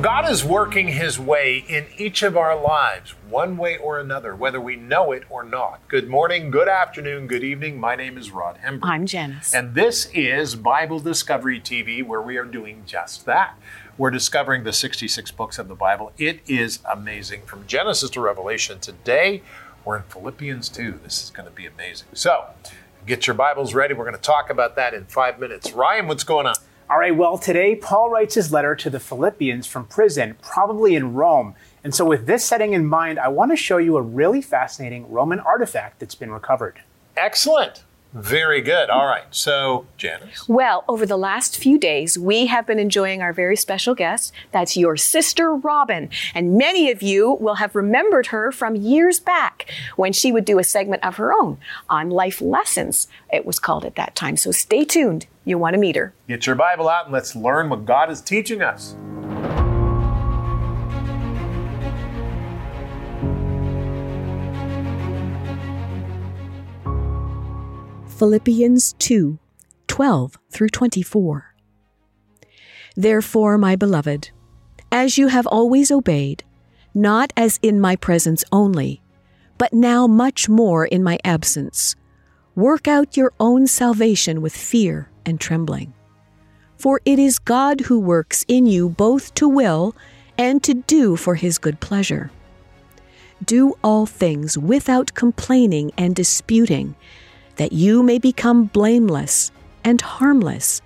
Well, God is working His way in each of our lives, one way or another, whether we know it or not. Good morning, good afternoon, good evening. My name is Rod Hembree. I'm Janice. And this is Bible Discovery TV, where we are doing just that. We're discovering the 66 books of the Bible. It is amazing from Genesis to Revelation. Today, we're in Philippians 2. This is going to be amazing. So, get your Bibles ready. We're going to talk about that in five minutes. Ryan, what's going on? All right, well, today Paul writes his letter to the Philippians from prison, probably in Rome. And so, with this setting in mind, I want to show you a really fascinating Roman artifact that's been recovered. Excellent. Very good. All right. So, Janice. Well, over the last few days, we have been enjoying our very special guest. That's your sister, Robin. And many of you will have remembered her from years back when she would do a segment of her own on life lessons, it was called at that time. So stay tuned. You want to meet her. Get your Bible out and let's learn what God is teaching us. Philippians 2 12 through 24. Therefore, my beloved, as you have always obeyed, not as in my presence only, but now much more in my absence, work out your own salvation with fear and trembling. For it is God who works in you both to will and to do for his good pleasure. Do all things without complaining and disputing that you may become blameless and harmless,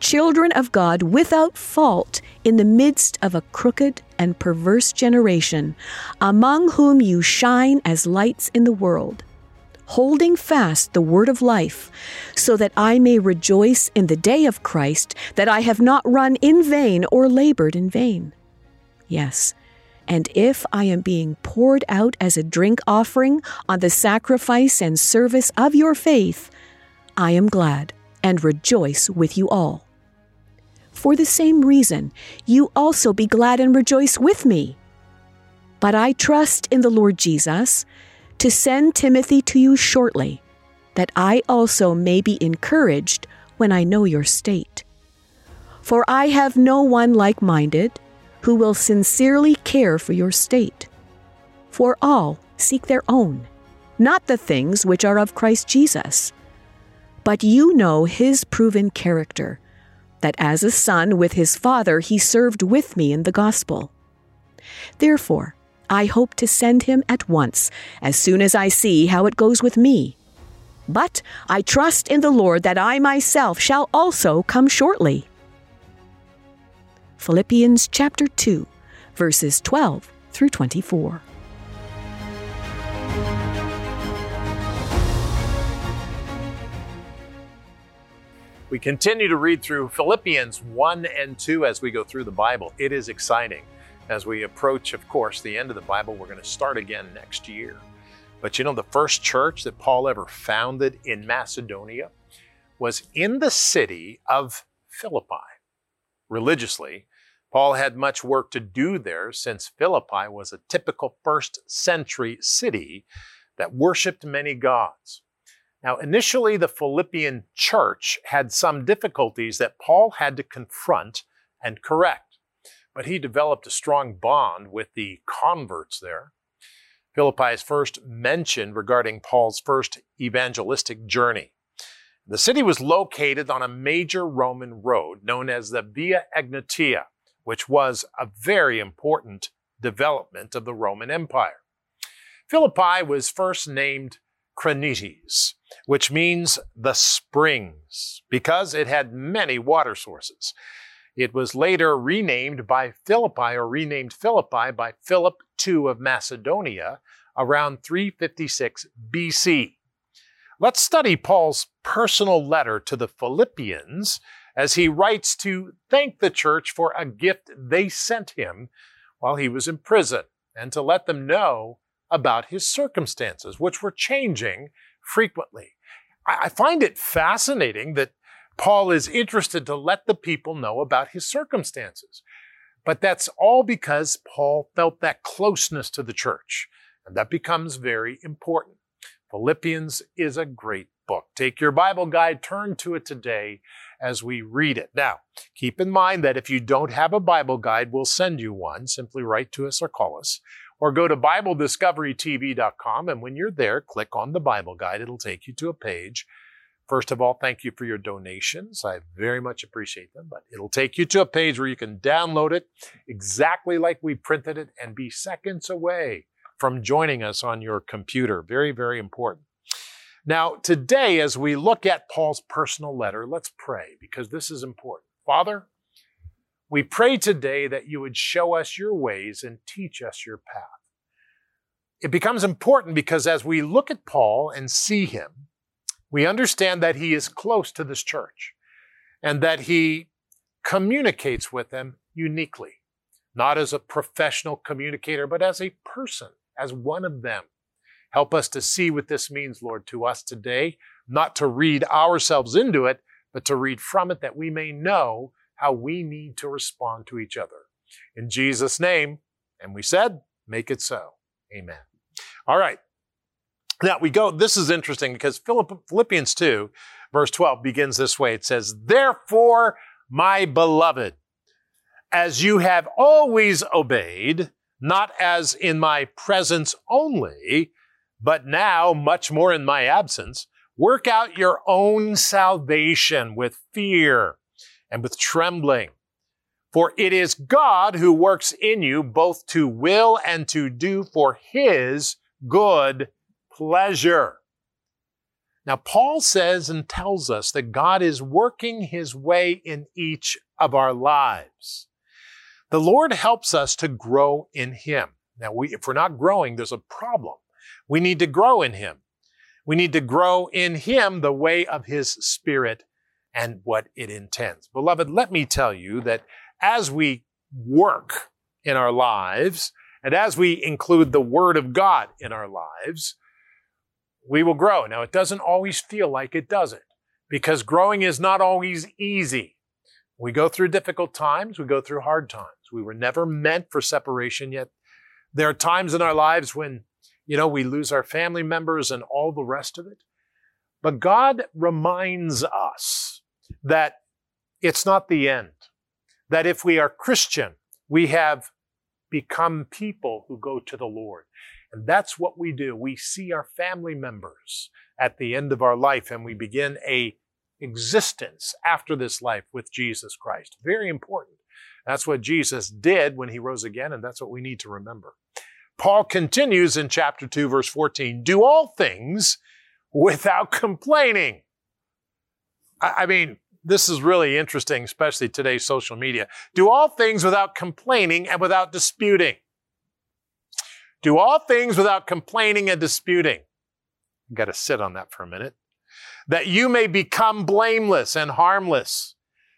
children of God without fault in the midst of a crooked and perverse generation, among whom you shine as lights in the world, holding fast the word of life, so that I may rejoice in the day of Christ that I have not run in vain or labored in vain. Yes, and if I am being poured out as a drink offering on the sacrifice and service of your faith, I am glad and rejoice with you all. For the same reason, you also be glad and rejoice with me. But I trust in the Lord Jesus to send Timothy to you shortly, that I also may be encouraged when I know your state. For I have no one like minded who will sincerely care for your state. For all seek their own, not the things which are of Christ Jesus. But you know his proven character, that as a son with his father he served with me in the gospel. Therefore, I hope to send him at once, as soon as I see how it goes with me. But I trust in the Lord that I myself shall also come shortly. Philippians chapter 2, verses 12 through 24. We continue to read through Philippians 1 and 2 as we go through the Bible. It is exciting. As we approach, of course, the end of the Bible, we're going to start again next year. But you know, the first church that Paul ever founded in Macedonia was in the city of Philippi. Religiously, Paul had much work to do there since Philippi was a typical first century city that worshiped many gods. Now, initially, the Philippian church had some difficulties that Paul had to confront and correct, but he developed a strong bond with the converts there. Philippi is first mentioned regarding Paul's first evangelistic journey. The city was located on a major Roman road known as the Via Egnatia, which was a very important development of the Roman Empire. Philippi was first named Krenides, which means the springs, because it had many water sources. It was later renamed by Philippi or renamed Philippi by Philip II of Macedonia around 356 BC. Let's study Paul's personal letter to the Philippians as he writes to thank the church for a gift they sent him while he was in prison and to let them know about his circumstances, which were changing frequently. I find it fascinating that Paul is interested to let the people know about his circumstances. But that's all because Paul felt that closeness to the church. And that becomes very important. Philippians is a great book. Take your Bible guide, turn to it today as we read it. Now, keep in mind that if you don't have a Bible guide, we'll send you one. Simply write to us or call us. Or go to BibleDiscoveryTV.com, and when you're there, click on the Bible guide. It'll take you to a page. First of all, thank you for your donations. I very much appreciate them, but it'll take you to a page where you can download it exactly like we printed it and be seconds away from joining us on your computer. Very, very important. Now, today, as we look at Paul's personal letter, let's pray because this is important. Father, we pray today that you would show us your ways and teach us your path. It becomes important because as we look at Paul and see him, we understand that he is close to this church and that he communicates with them uniquely, not as a professional communicator, but as a person, as one of them. Help us to see what this means, Lord, to us today, not to read ourselves into it, but to read from it that we may know how we need to respond to each other. In Jesus' name, and we said, make it so. Amen. All right. Now we go, this is interesting because Philippians 2, verse 12 begins this way. It says, Therefore, my beloved, as you have always obeyed, not as in my presence only, but now, much more in my absence, work out your own salvation with fear and with trembling. For it is God who works in you both to will and to do for his good pleasure. Now, Paul says and tells us that God is working his way in each of our lives. The Lord helps us to grow in him. Now, we, if we're not growing, there's a problem. We need to grow in Him. We need to grow in Him the way of His Spirit and what it intends. Beloved, let me tell you that as we work in our lives and as we include the Word of God in our lives, we will grow. Now, it doesn't always feel like it does it because growing is not always easy. We go through difficult times, we go through hard times. We were never meant for separation, yet there are times in our lives when you know, we lose our family members and all the rest of it. But God reminds us that it's not the end. That if we are Christian, we have become people who go to the Lord. And that's what we do. We see our family members at the end of our life and we begin a existence after this life with Jesus Christ. Very important. That's what Jesus did when he rose again, and that's what we need to remember. Paul continues in chapter 2, verse 14 do all things without complaining. I, mean, this is really interesting, especially today's social media. Do all things without complaining and without disputing. Do all things without complaining and disputing. I've got to sit on that for a minute. That you may become blameless and harmless,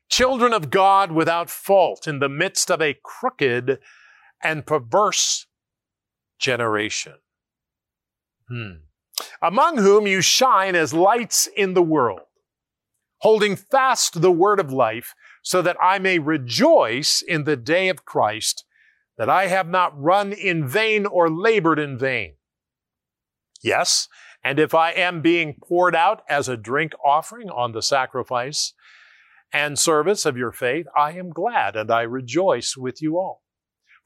children of God without fault in the midst of a crooked and perverse generation. Hmm. Among whom you shine as lights in the world, holding fast the word of life, so that I may rejoice in the day of Christ, that I have not run in vain or labored in vain. Yes, and if I am being poured out as a drink offering on the sacrifice and service of your faith, I am glad and I rejoice with you all.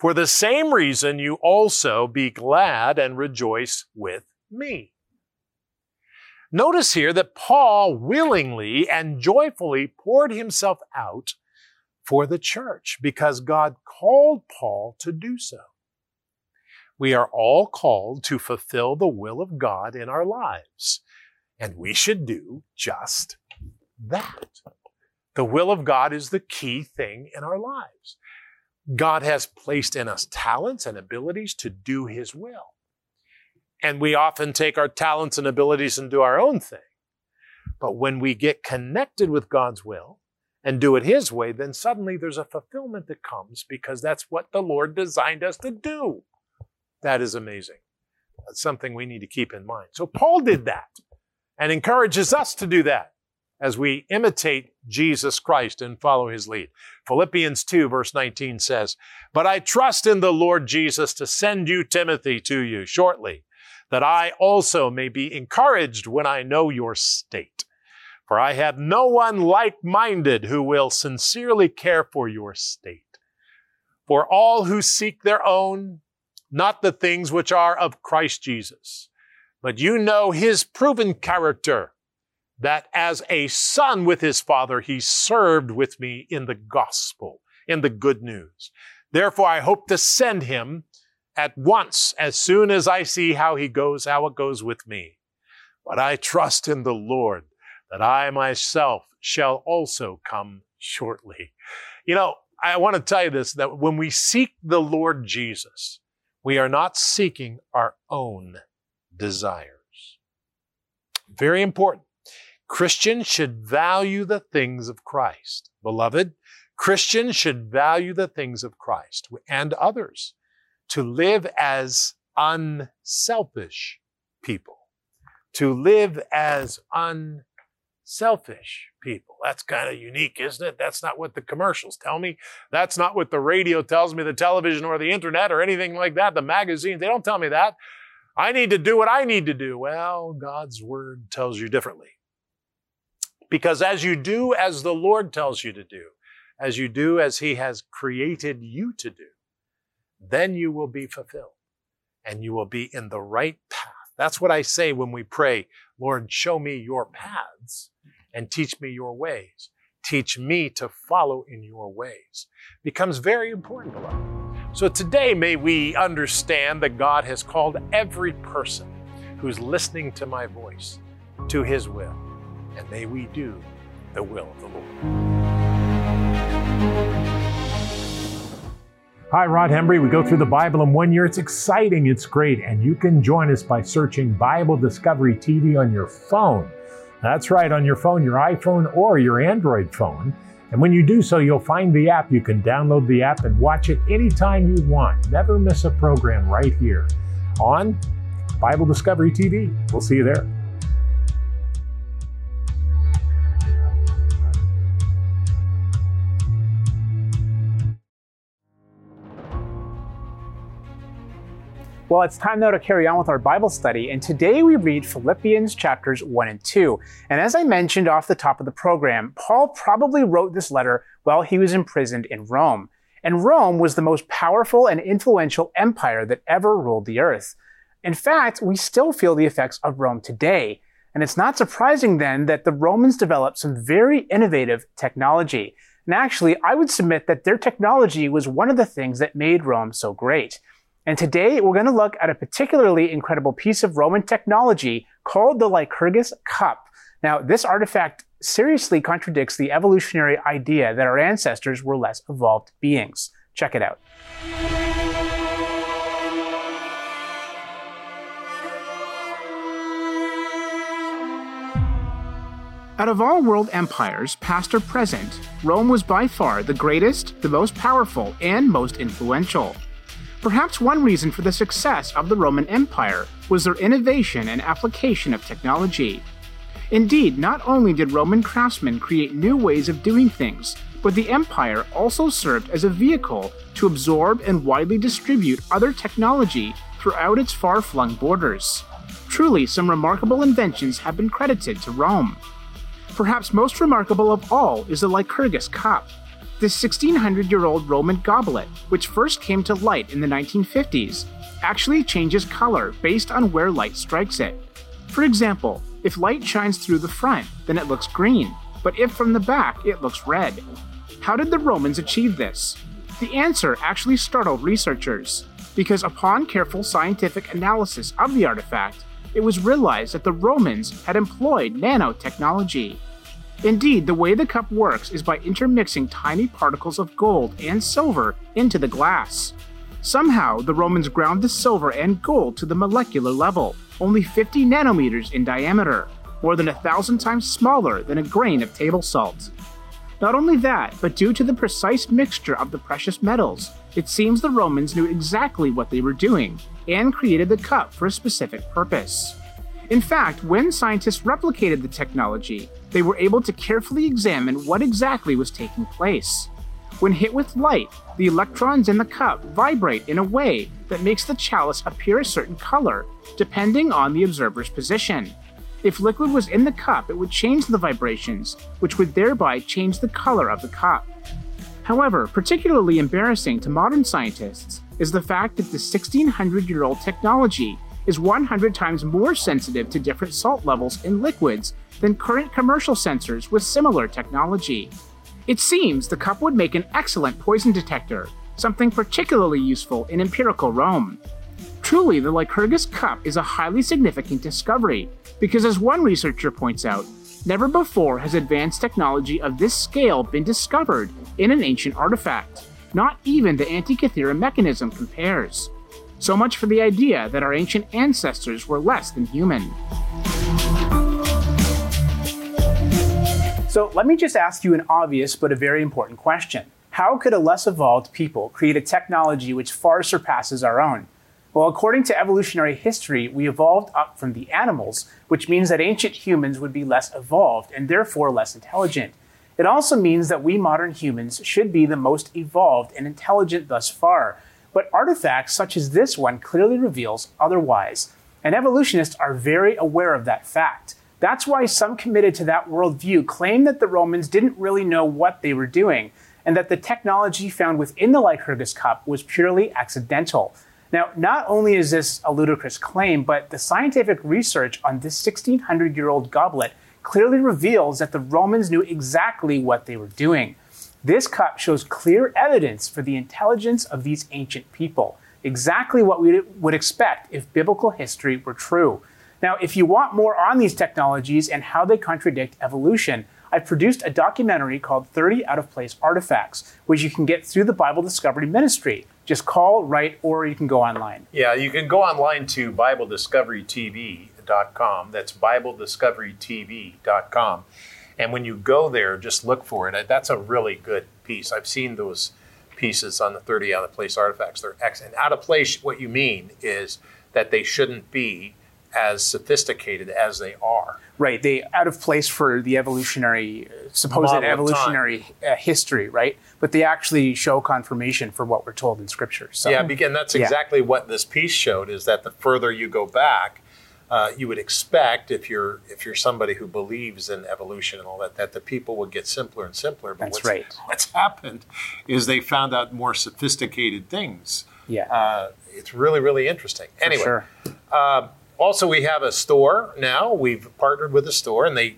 For the same reason, you also be glad and rejoice with me. Notice here that Paul willingly and joyfully poured himself out for the church because God called Paul to do so. We are all called to fulfill the will of God in our lives, and we should do just that. The will of God is the key thing in our lives. God has placed in us talents and abilities to do His will. And we often take our talents and abilities and do our own thing. But when we get connected with God's will and do it His way, then suddenly there's a fulfillment that comes because that's what the Lord designed us to do. That is amazing. That's something we need to keep in mind. So Paul did that and encourages us to do that as we imitate Jesus Christ and follow his lead. Philippians 2 verse 19 says, But I trust in the Lord Jesus to send you Timothy to you shortly, that I also may be encouraged when I know your state. For I have no one like minded who will sincerely care for your state. For all who seek their own, not the things which are of Christ Jesus, but you know his proven character, that as a son with his father, he served with me in the gospel, in the good news. Therefore, I hope to send him at once as soon as I see how he goes, how it goes with me. But I trust in the Lord that I myself shall also come shortly. You know, I want to tell you this that when we seek the Lord Jesus, we are not seeking our own desires. Very important. Christians should value the things of Christ. Beloved, Christians should value the things of Christ and others to live as unselfish people, to live as unselfish people. That's kind of unique, isn't it? That's not what the commercials tell me. That's not what the radio tells me, the television or the internet or anything like that, the magazines. They don't tell me that. I need to do what I need to do. Well, God's word tells you differently. Because as you do as the Lord tells you to do, as you do as He has created you to do, then you will be fulfilled and you will be in the right path. That's what I say when we pray, Lord, show me your paths and teach me your ways. Teach me to follow in your ways. Becomes very important, beloved. So today, may we understand that God has called every person who's listening to my voice to his will. And may we do the will of the Lord. Hi, Rod Hembree. We go through the Bible in one year. It's exciting, it's great, and you can join us by searching Bible Discovery TV on your phone. That's right, on your phone, your iPhone or your Android phone. And when you do so, you'll find the app. You can download the app and watch it anytime you want. Never miss a program right here on Bible Discovery TV. We'll see you there. Well, it's time now to carry on with our Bible study, and today we read Philippians chapters 1 and 2. And as I mentioned off the top of the program, Paul probably wrote this letter while he was imprisoned in Rome. And Rome was the most powerful and influential empire that ever ruled the earth. In fact, we still feel the effects of Rome today. And it's not surprising then that the Romans developed some very innovative technology. And actually, I would submit that their technology was one of the things that made Rome so great. And today we're going to look at a particularly incredible piece of Roman technology called the Lycurgus Cup. Now, this artifact seriously contradicts the evolutionary idea that our ancestors were less evolved beings. Check it out. Out of all world empires, past or present, Rome was by far the greatest, the most powerful, and most influential. Perhaps one reason for the success of the Roman Empire was their innovation and application of technology. Indeed, not only did Roman craftsmen create new ways of doing things, but the empire also served as a vehicle to absorb and widely distribute other technology throughout its far flung borders. Truly, some remarkable inventions have been credited to Rome. Perhaps most remarkable of all is the Lycurgus Cup, this 1600 year old Roman goblet, which first came to light in the 1950s, actually changes color based on where light strikes it. For example, if light shines through the front, then it looks green, but if from the back, it looks red. How did the Romans achieve this? The answer actually startled researchers, because upon careful scientific analysis of the artifact, it was realized that the Romans had employed nanotechnology. Indeed, the way the cup works is by intermixing tiny particles of gold and silver into the glass. Somehow, the Romans ground the silver and gold to the molecular level, only 50 nanometers in diameter, more than a thousand times smaller than a grain of table salt. Not only that, but due to the precise mixture of the precious metals, it seems the Romans knew exactly what they were doing and created the cup for a specific purpose. In fact, when scientists replicated the technology, they were able to carefully examine what exactly was taking place. When hit with light, the electrons in the cup vibrate in a way that makes the chalice appear a certain color, depending on the observer's position. If liquid was in the cup, it would change the vibrations, which would thereby change the color of the cup. However, particularly embarrassing to modern scientists is the fact that the 1600 year old technology is 100 times more sensitive to different salt levels in liquids than current commercial sensors with similar technology. It seems the cup would make an excellent poison detector, something particularly useful in empirical Rome. Truly, the Lycurgus cup is a highly significant discovery, because as one researcher points out, never before has advanced technology of this scale been discovered in an ancient artifact. Not even the Antikythera mechanism compares. So much for the idea that our ancient ancestors were less than human. So let me just ask you an obvious but a very important question. How could a less evolved people create a technology which far surpasses our own? Well, according to evolutionary history, we evolved up from the animals, which means that ancient humans would be less evolved and therefore less intelligent. It also means that we modern humans should be the most evolved and intelligent thus far. But artifacts such as this one clearly reveals otherwise. And evolutionists are very aware of that fact. That's why some committed to that worldview claim that the Romans didn't really know what they were doing, and that the technology found within the Lycurgus cup was purely accidental. Now, not only is this a ludicrous claim, but the scientific research on this 1600 year old goblet clearly reveals that the Romans knew exactly what they were doing. This cup shows clear evidence for the intelligence of these ancient people, exactly what we would expect if biblical history were true. Now, if you want more on these technologies and how they contradict evolution, I've produced a documentary called 30 Out of Place Artifacts, which you can get through the Bible Discovery Ministry. Just call, write, or you can go online. Yeah, you can go online to BibleDiscoveryTV.com. That's BibleDiscoveryTV.com. And when you go there, just look for it. That's a really good piece. I've seen those pieces on the 30 out of place artifacts. They're excellent. Out of place, what you mean is that they shouldn't be as sophisticated as they are. Right, they out of place for the evolutionary, supposed Model evolutionary uh, history, right? But they actually show confirmation for what we're told in Scripture. So, Yeah, begin. That's Yeah. exactly what this piece showed. Is that the further you go back, uh, you would expect if you're if you're somebody who believes in evolution and all that, that the people would get simpler and simpler. But That's what's, right. What's happened is they found out more sophisticated things. yeah, Uh, it's really really interesting. for anyway, sure. Also we have a store now. We've partnered with a store, and they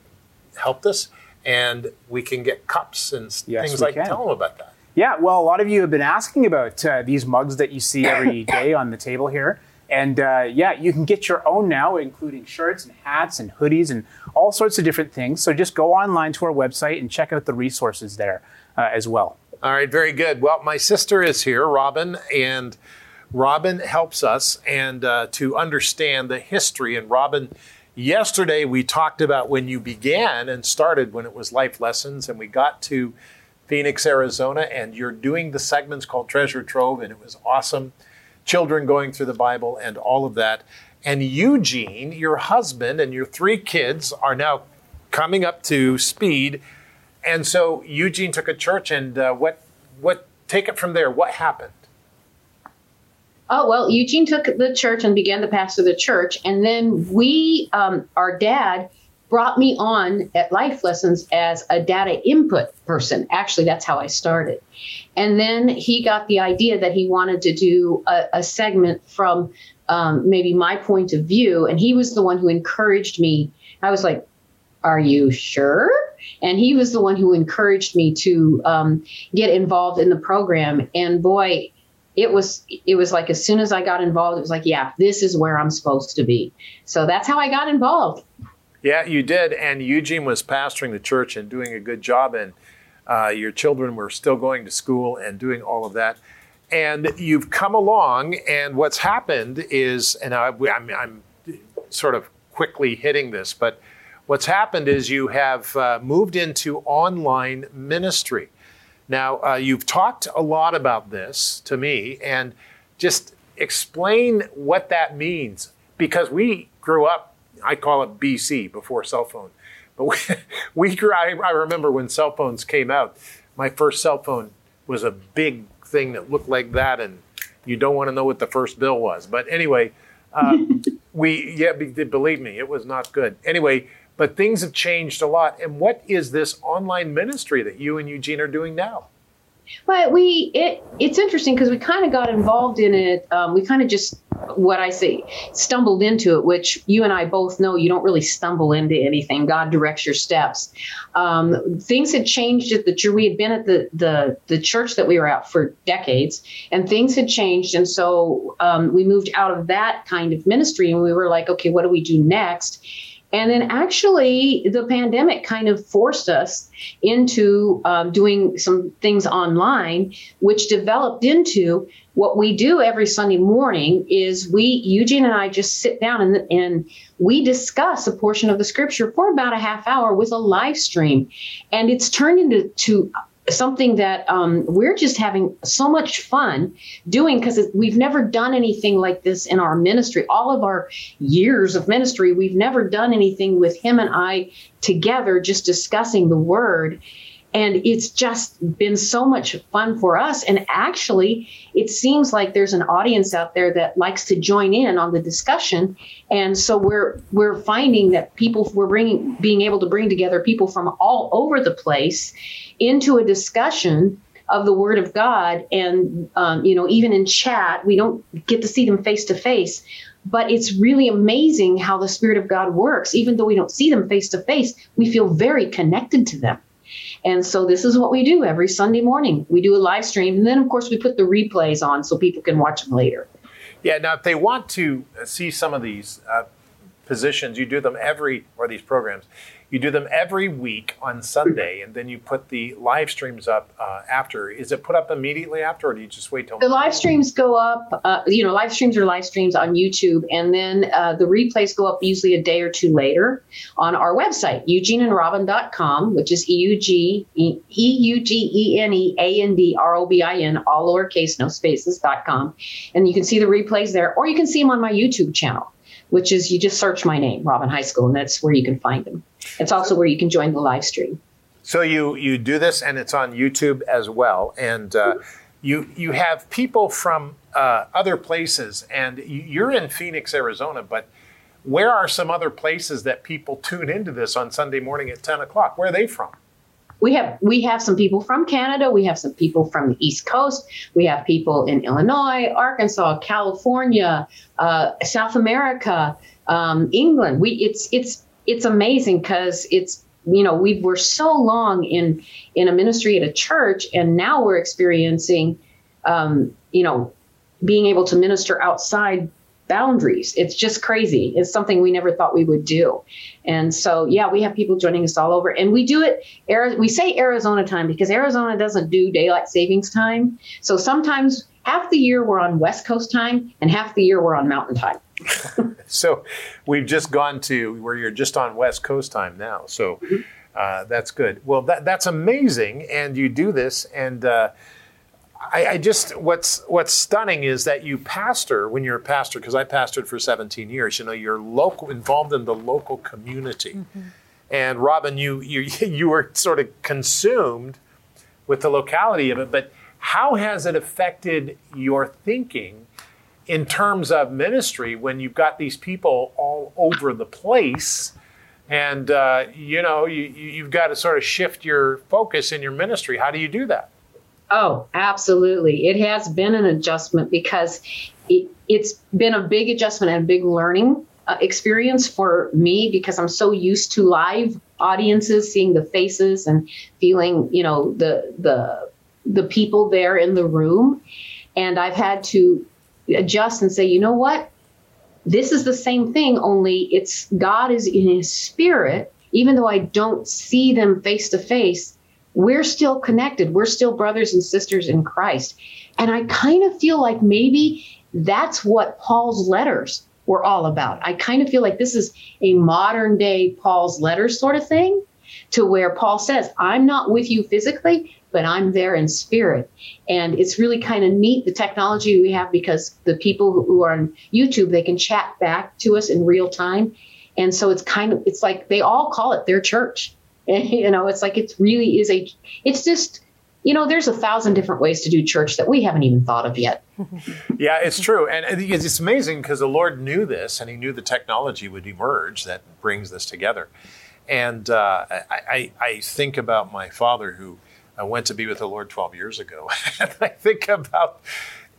helped us, and we can get cups and Yes, things like. can. Tell them about that. Yeah, well, a lot of you have been asking about uh, these mugs that you see every day on the table here. And uh, yeah, you can get your own now, including shirts and hats and hoodies and all sorts of different things. So just go online to our website and check out the resources there uh, as well. All right, very good. Well, my sister is here, Robin, and Robin helps us and uh, to understand the history. And Robin, yesterday we talked about when you began and started when it was life lessons, and we got to Phoenix, Arizona, and you're doing the segments called Treasure Trove, and it was awesome. Children going through the Bible and all of that. And Eugene, your husband, and your three kids are now coming up to speed. And so Eugene took a church, and uh, what what take it from there? What happened? Oh, well, Eugene took the church and began to pastor the church. And then we, um, our dad, brought me on at Life Lessons as a data input person. Actually, that's how I started. And then he got the idea that he wanted to do a, a segment from um, maybe my point of view. And he was the one who encouraged me. I was like, Are you sure? And he was the one who encouraged me to um, get involved in the program. And boy, it was it was like as soon as I got involved, it was like, yeah, this is where I'm supposed to be. So that's how I got involved. Yeah, you did. And Eugene was pastoring the church and doing a good job. And uh, your children were still going to school and doing all of that. And you've come along, and what's happened is, and I, I'm, I'm sort of quickly hitting this, but what's happened is you have uh, moved into online ministry. Now, uh, you've talked a lot about this to me, and just explain what that means because we grew up, I call it BC, before cell phone. But we, we grew, I, I remember when cell phones came out, my first cell phone was a big thing that looked like that, and you don't want to know what the first bill was. But anyway, Uh, we, yeah, be- believe me, it was not good. Anyway, but things have changed a lot. And what is this online ministry that you and Eugene are doing now? Well, we it it's interesting because we kind of got involved in it. Um, we kind of just what I say stumbled into it, which you and I both know you don't really stumble into anything. God directs your steps. Um, things had changed at the church. We had been at the the the church that we were at for decades, and things had changed, and so um, we moved out of that kind of ministry, and we were like, okay, what do we do next? And then actually, the pandemic kind of forced us into um, doing some things online, which developed into what we do every Sunday morning is we, Eugene and I just sit down and, and we discuss a portion of the scripture for about a half hour with a live stream. And it's turned into to something that um, we're just having so much fun doing because we've never done anything like this in our ministry. All of our years of ministry, we've never done anything with him and I together, just discussing the word. And it's just been so much fun for us. And actually, it seems like there's an audience out there that likes to join in on the discussion. And so we're we're finding that people we're bringing being able to bring together people from all over the place into a discussion of the Word of God. And um, you know, even in chat, we don't get to see them face to face. But it's really amazing how the Spirit of God works. Even though we don't see them face to face, we feel very connected to them. And so this is what we do every Sunday morning. We do a live stream, and then of course we put the replays on so people can watch them later. Yeah. Now, if they want to see some of these uh, positions, you do them every or these programs. You do them every week on Sunday, and then you put the live streams up uh, after. Is it put up immediately after, or do you just wait till the live streams go up? Uh, you know, live streams are live streams on YouTube, and then uh, the replays go up usually a day or two later on our website, eugeneandrobin.com, which is E U G E U G E N E A N D R O B I N, all lowercase, no spaces.com, and you can see the replays there, or you can see them on my YouTube channel which is you just search my name, Robin Heiskell, and that's where you can find them. It's also where you can join the live stream. So you you do this, and it's on YouTube as well, and uh, you you have people from uh, other places, and you're in Phoenix, Arizona, but where are some other places that people tune into this on Sunday morning at ten o'clock? Where are they from? we have we have some people from Canada, we have some people from the East Coast, we have people in Illinois, Arkansas, California, uh, South America, um, England. We it's it's it's amazing because it's you know we were so long in in a ministry at a church, and now we're experiencing um, you know being able to minister outside boundaries. It's just crazy. It's something we never thought we would do. And so, yeah, we have people joining us all over. And we do it, we say Arizona time because Arizona doesn't do daylight savings time. So sometimes half the year we're on West Coast time and half the year we're on Mountain time. so we've just gone to where you're just on West Coast time now. So uh, that's good. Well, that, that's amazing. And you do this. And, uh, I, I, just what's what's stunning is that you pastor when you're a pastor because I pastored for 17 years. You know, you're local involved in the local community, mm-hmm. and Robin, you you you were sort of consumed with the locality of it. But how has it affected your thinking in terms of ministry when you've got these people all over the place? And uh, you know you, you've got to sort of shift your focus in your ministry. How do you do that? Oh, absolutely. It has been an adjustment because it, has been a big adjustment and a big learning uh, experience for me because I'm so used to live audiences, seeing the faces and feeling, you know, the the the people there in the room. And I've had to adjust and say, you know what? This is the same thing, only it's God is in his spirit, even though I don't see them face to face we're still connected. We're still brothers and sisters in Christ. And I kind of feel like maybe that's what Paul's letters were all about. I kind of feel like this is a modern day Paul's letters sort of thing, to where Paul says, I'm not with you physically, but I'm there in spirit. And it's really kind of neat the technology we have because the people who are on YouTube, they can chat back to us in real time. And so it's kind of, it's like they all call it their church. you know, it's like it really is a, it's just you know, there's a thousand different ways to do church that we haven't even thought of yet. yeah, it's true. And it's amazing because the Lord knew this and He knew the technology would emerge that brings this together. And uh, I, I, think about my father who uh, went to be with the Lord 12 years ago. and I think about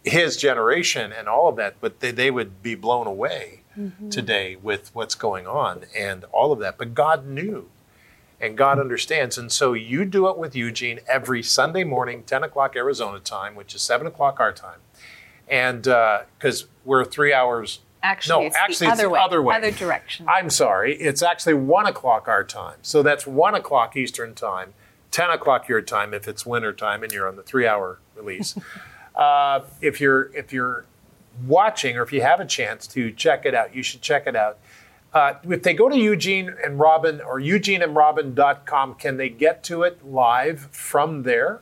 his generation and all of that, but they, they would be blown away mm-hmm. today with what's going on and all of that. But God knew and God understands. And so you do it with Eugene every Sunday morning, 10 o'clock Arizona time, which is 7 o'clock our time. And because uh, we're three hours. Actually, no, it's actually, the it's other way, other way. Other direction. I'm sorry. It's actually 1 o'clock our time. So that's 1 o'clock Eastern time, 10 o'clock your time if it's winter time and you're on the three hour release. uh, if you're if you're watching or if you have a chance to check it out, you should check it out. Uh, if they go to Eugene and Robin or eugeneandrobin.com, can they get to it live from there?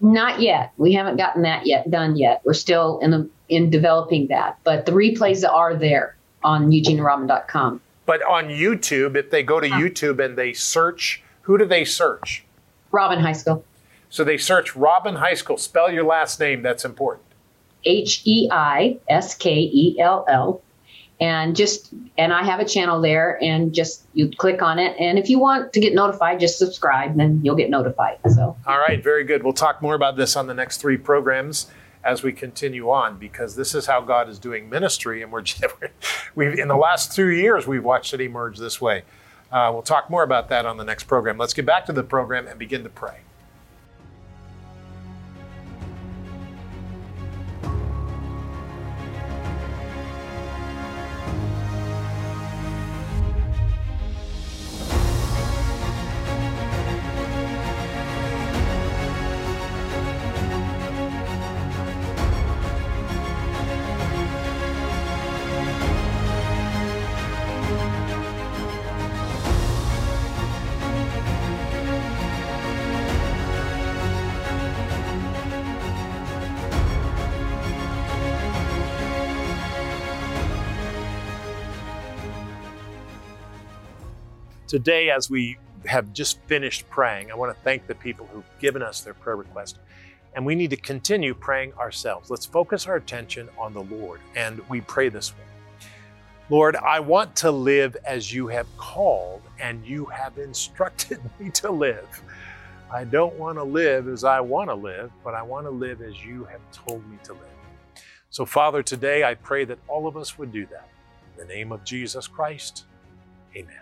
Not yet. We haven't gotten that yet done yet. We're still in the, in developing that, but the replays are there on eugeneandrobin.com. But on YouTube, if they go to YouTube and they search, who do they search? Robin Heiskell. So they search Robin Heiskell. Spell your last name. That's important. H E I S K E L L and just and I have a channel there and just you click on it and if you want to get notified just subscribe and then you'll get notified so all right very good we'll talk more about this on the next three programs as we continue on because this is how God is doing ministry and we're we've in the last two years we've watched it emerge this way uh, we'll talk more about that on the next program. Let's get back to the program and begin to pray Today, as we have just finished praying, I want to thank the people who've given us their prayer request. And we need to continue praying ourselves. Let's focus our attention on the Lord. And we pray this way Lord, I want to live as you have called and you have instructed me to live. I don't want to live as I want to live, but I want to live as you have told me to live. So, Father, today I pray that all of us would do that. In the name of Jesus Christ, amen.